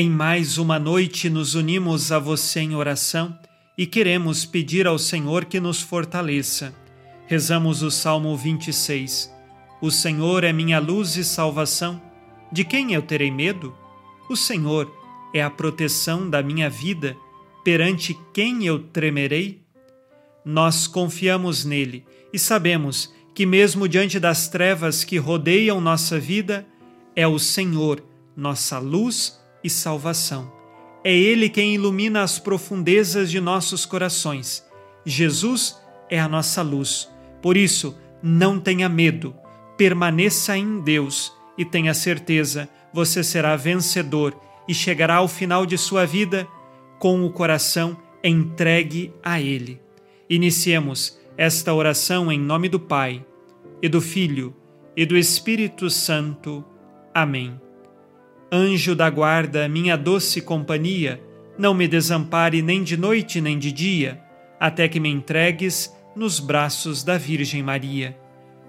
Em mais uma noite nos unimos a você em oração e queremos pedir ao Senhor que nos fortaleça. Rezamos o Salmo 26. O Senhor é minha luz e salvação. De quem eu terei medo? O Senhor é a proteção da minha vida. Perante quem eu tremerei? Nós confiamos nele e sabemos que, mesmo diante das trevas que rodeiam nossa vida, é o Senhor nossa luz e salvação. É Ele quem ilumina as profundezas de nossos corações. Jesus é a nossa luz. Por isso, não tenha medo, permaneça em Deus e tenha certeza, você será vencedor e chegará ao final de sua vida com o coração entregue a Ele. Iniciemos esta oração em nome do Pai, e do Filho, e do Espírito Santo. Amém. Anjo da guarda, minha doce companhia, não me desampare nem de noite nem de dia, até que me entregues nos braços da Virgem Maria.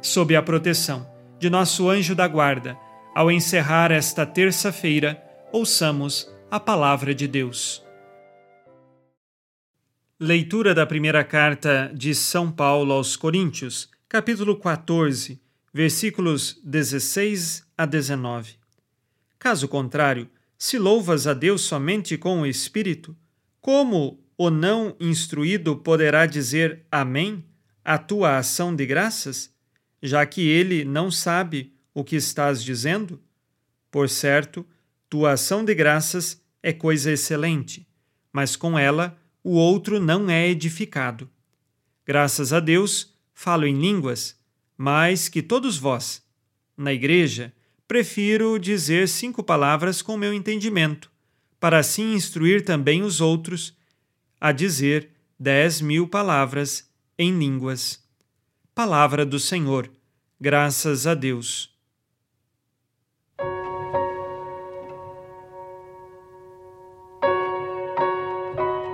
Sob a proteção de nosso anjo da guarda, ao encerrar esta terça-feira, ouçamos a palavra de Deus. Leitura da primeira carta de São Paulo aos Coríntios, capítulo 14, versículos 16 a 19. Caso contrário, se louvas a Deus somente com o Espírito, como o não instruído poderá dizer Amém à tua ação de graças, já que ele não sabe o que estás dizendo? Por certo, tua ação de graças é coisa excelente, mas com ela o outro não é edificado. Graças a Deus, falo em línguas, mais que todos vós. Na igreja, prefiro dizer cinco palavras com meu entendimento, para assim instruir também os outros a dizer dez mil palavras em línguas. Palavra do Senhor, graças a Deus.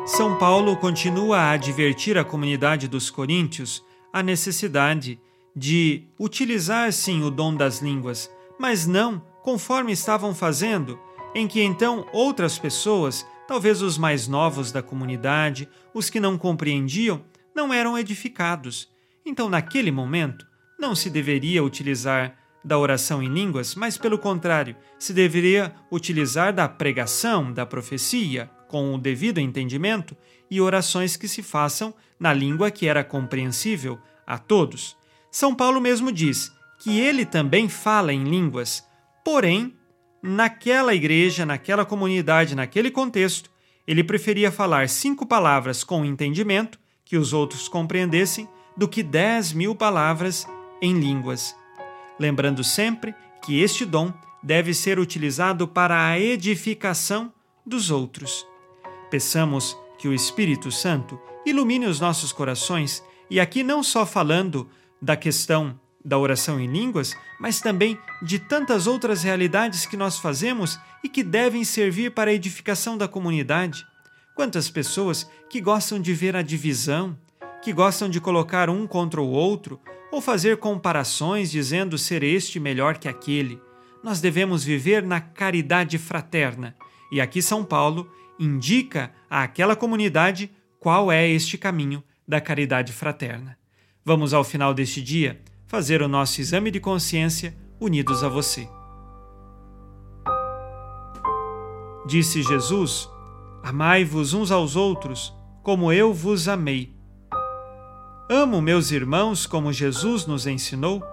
São Paulo continua a advertir a comunidade dos coríntios a necessidade de utilizar sim o dom das línguas mas não conforme estavam fazendo, em que então outras pessoas, talvez os mais novos da comunidade, os que não compreendiam, não eram edificados. Então, naquele momento, não se deveria utilizar da oração em línguas, mas pelo contrário, se deveria utilizar da pregação, da profecia, com o devido entendimento e orações que se façam na língua que era compreensível a todos. São Paulo mesmo diz que ele também fala em línguas, porém, naquela igreja, naquela comunidade, naquele contexto, ele preferia falar cinco palavras com entendimento, que os outros compreendessem, do que dez mil palavras em línguas. Lembrando sempre que este dom deve ser utilizado para a edificação dos outros. Peçamos que o Espírito Santo ilumine os nossos corações, e aqui não só falando da questão da oração em línguas, mas também de tantas outras realidades que nós fazemos e que devem servir para a edificação da comunidade. Quantas pessoas que gostam de ver a divisão, que gostam de colocar um contra o outro ou fazer comparações dizendo ser este melhor que aquele. Nós devemos viver na caridade fraterna. E aqui São Paulo indica àquela comunidade qual é este caminho da caridade fraterna. Vamos ao final deste dia fazer o nosso exame de consciência unidos a você. Disse Jesus: Amai-vos uns aos outros, como eu vos amei. Amo meus irmãos como Jesus nos ensinou.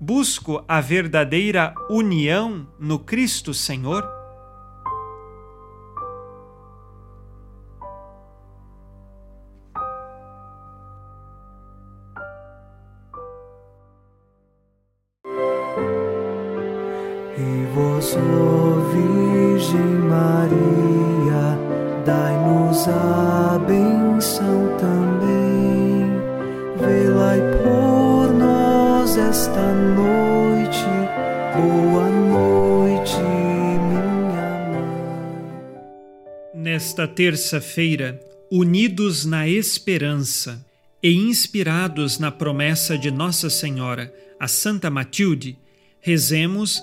Busco a verdadeira união no Cristo Senhor. E vós, ó Virgem Maria, dai-nos a benção também. Velai por nós esta noite. Boa noite, minha mãe. Nesta terça-feira, unidos na esperança e inspirados na promessa de Nossa Senhora, a Santa Matilde, rezemos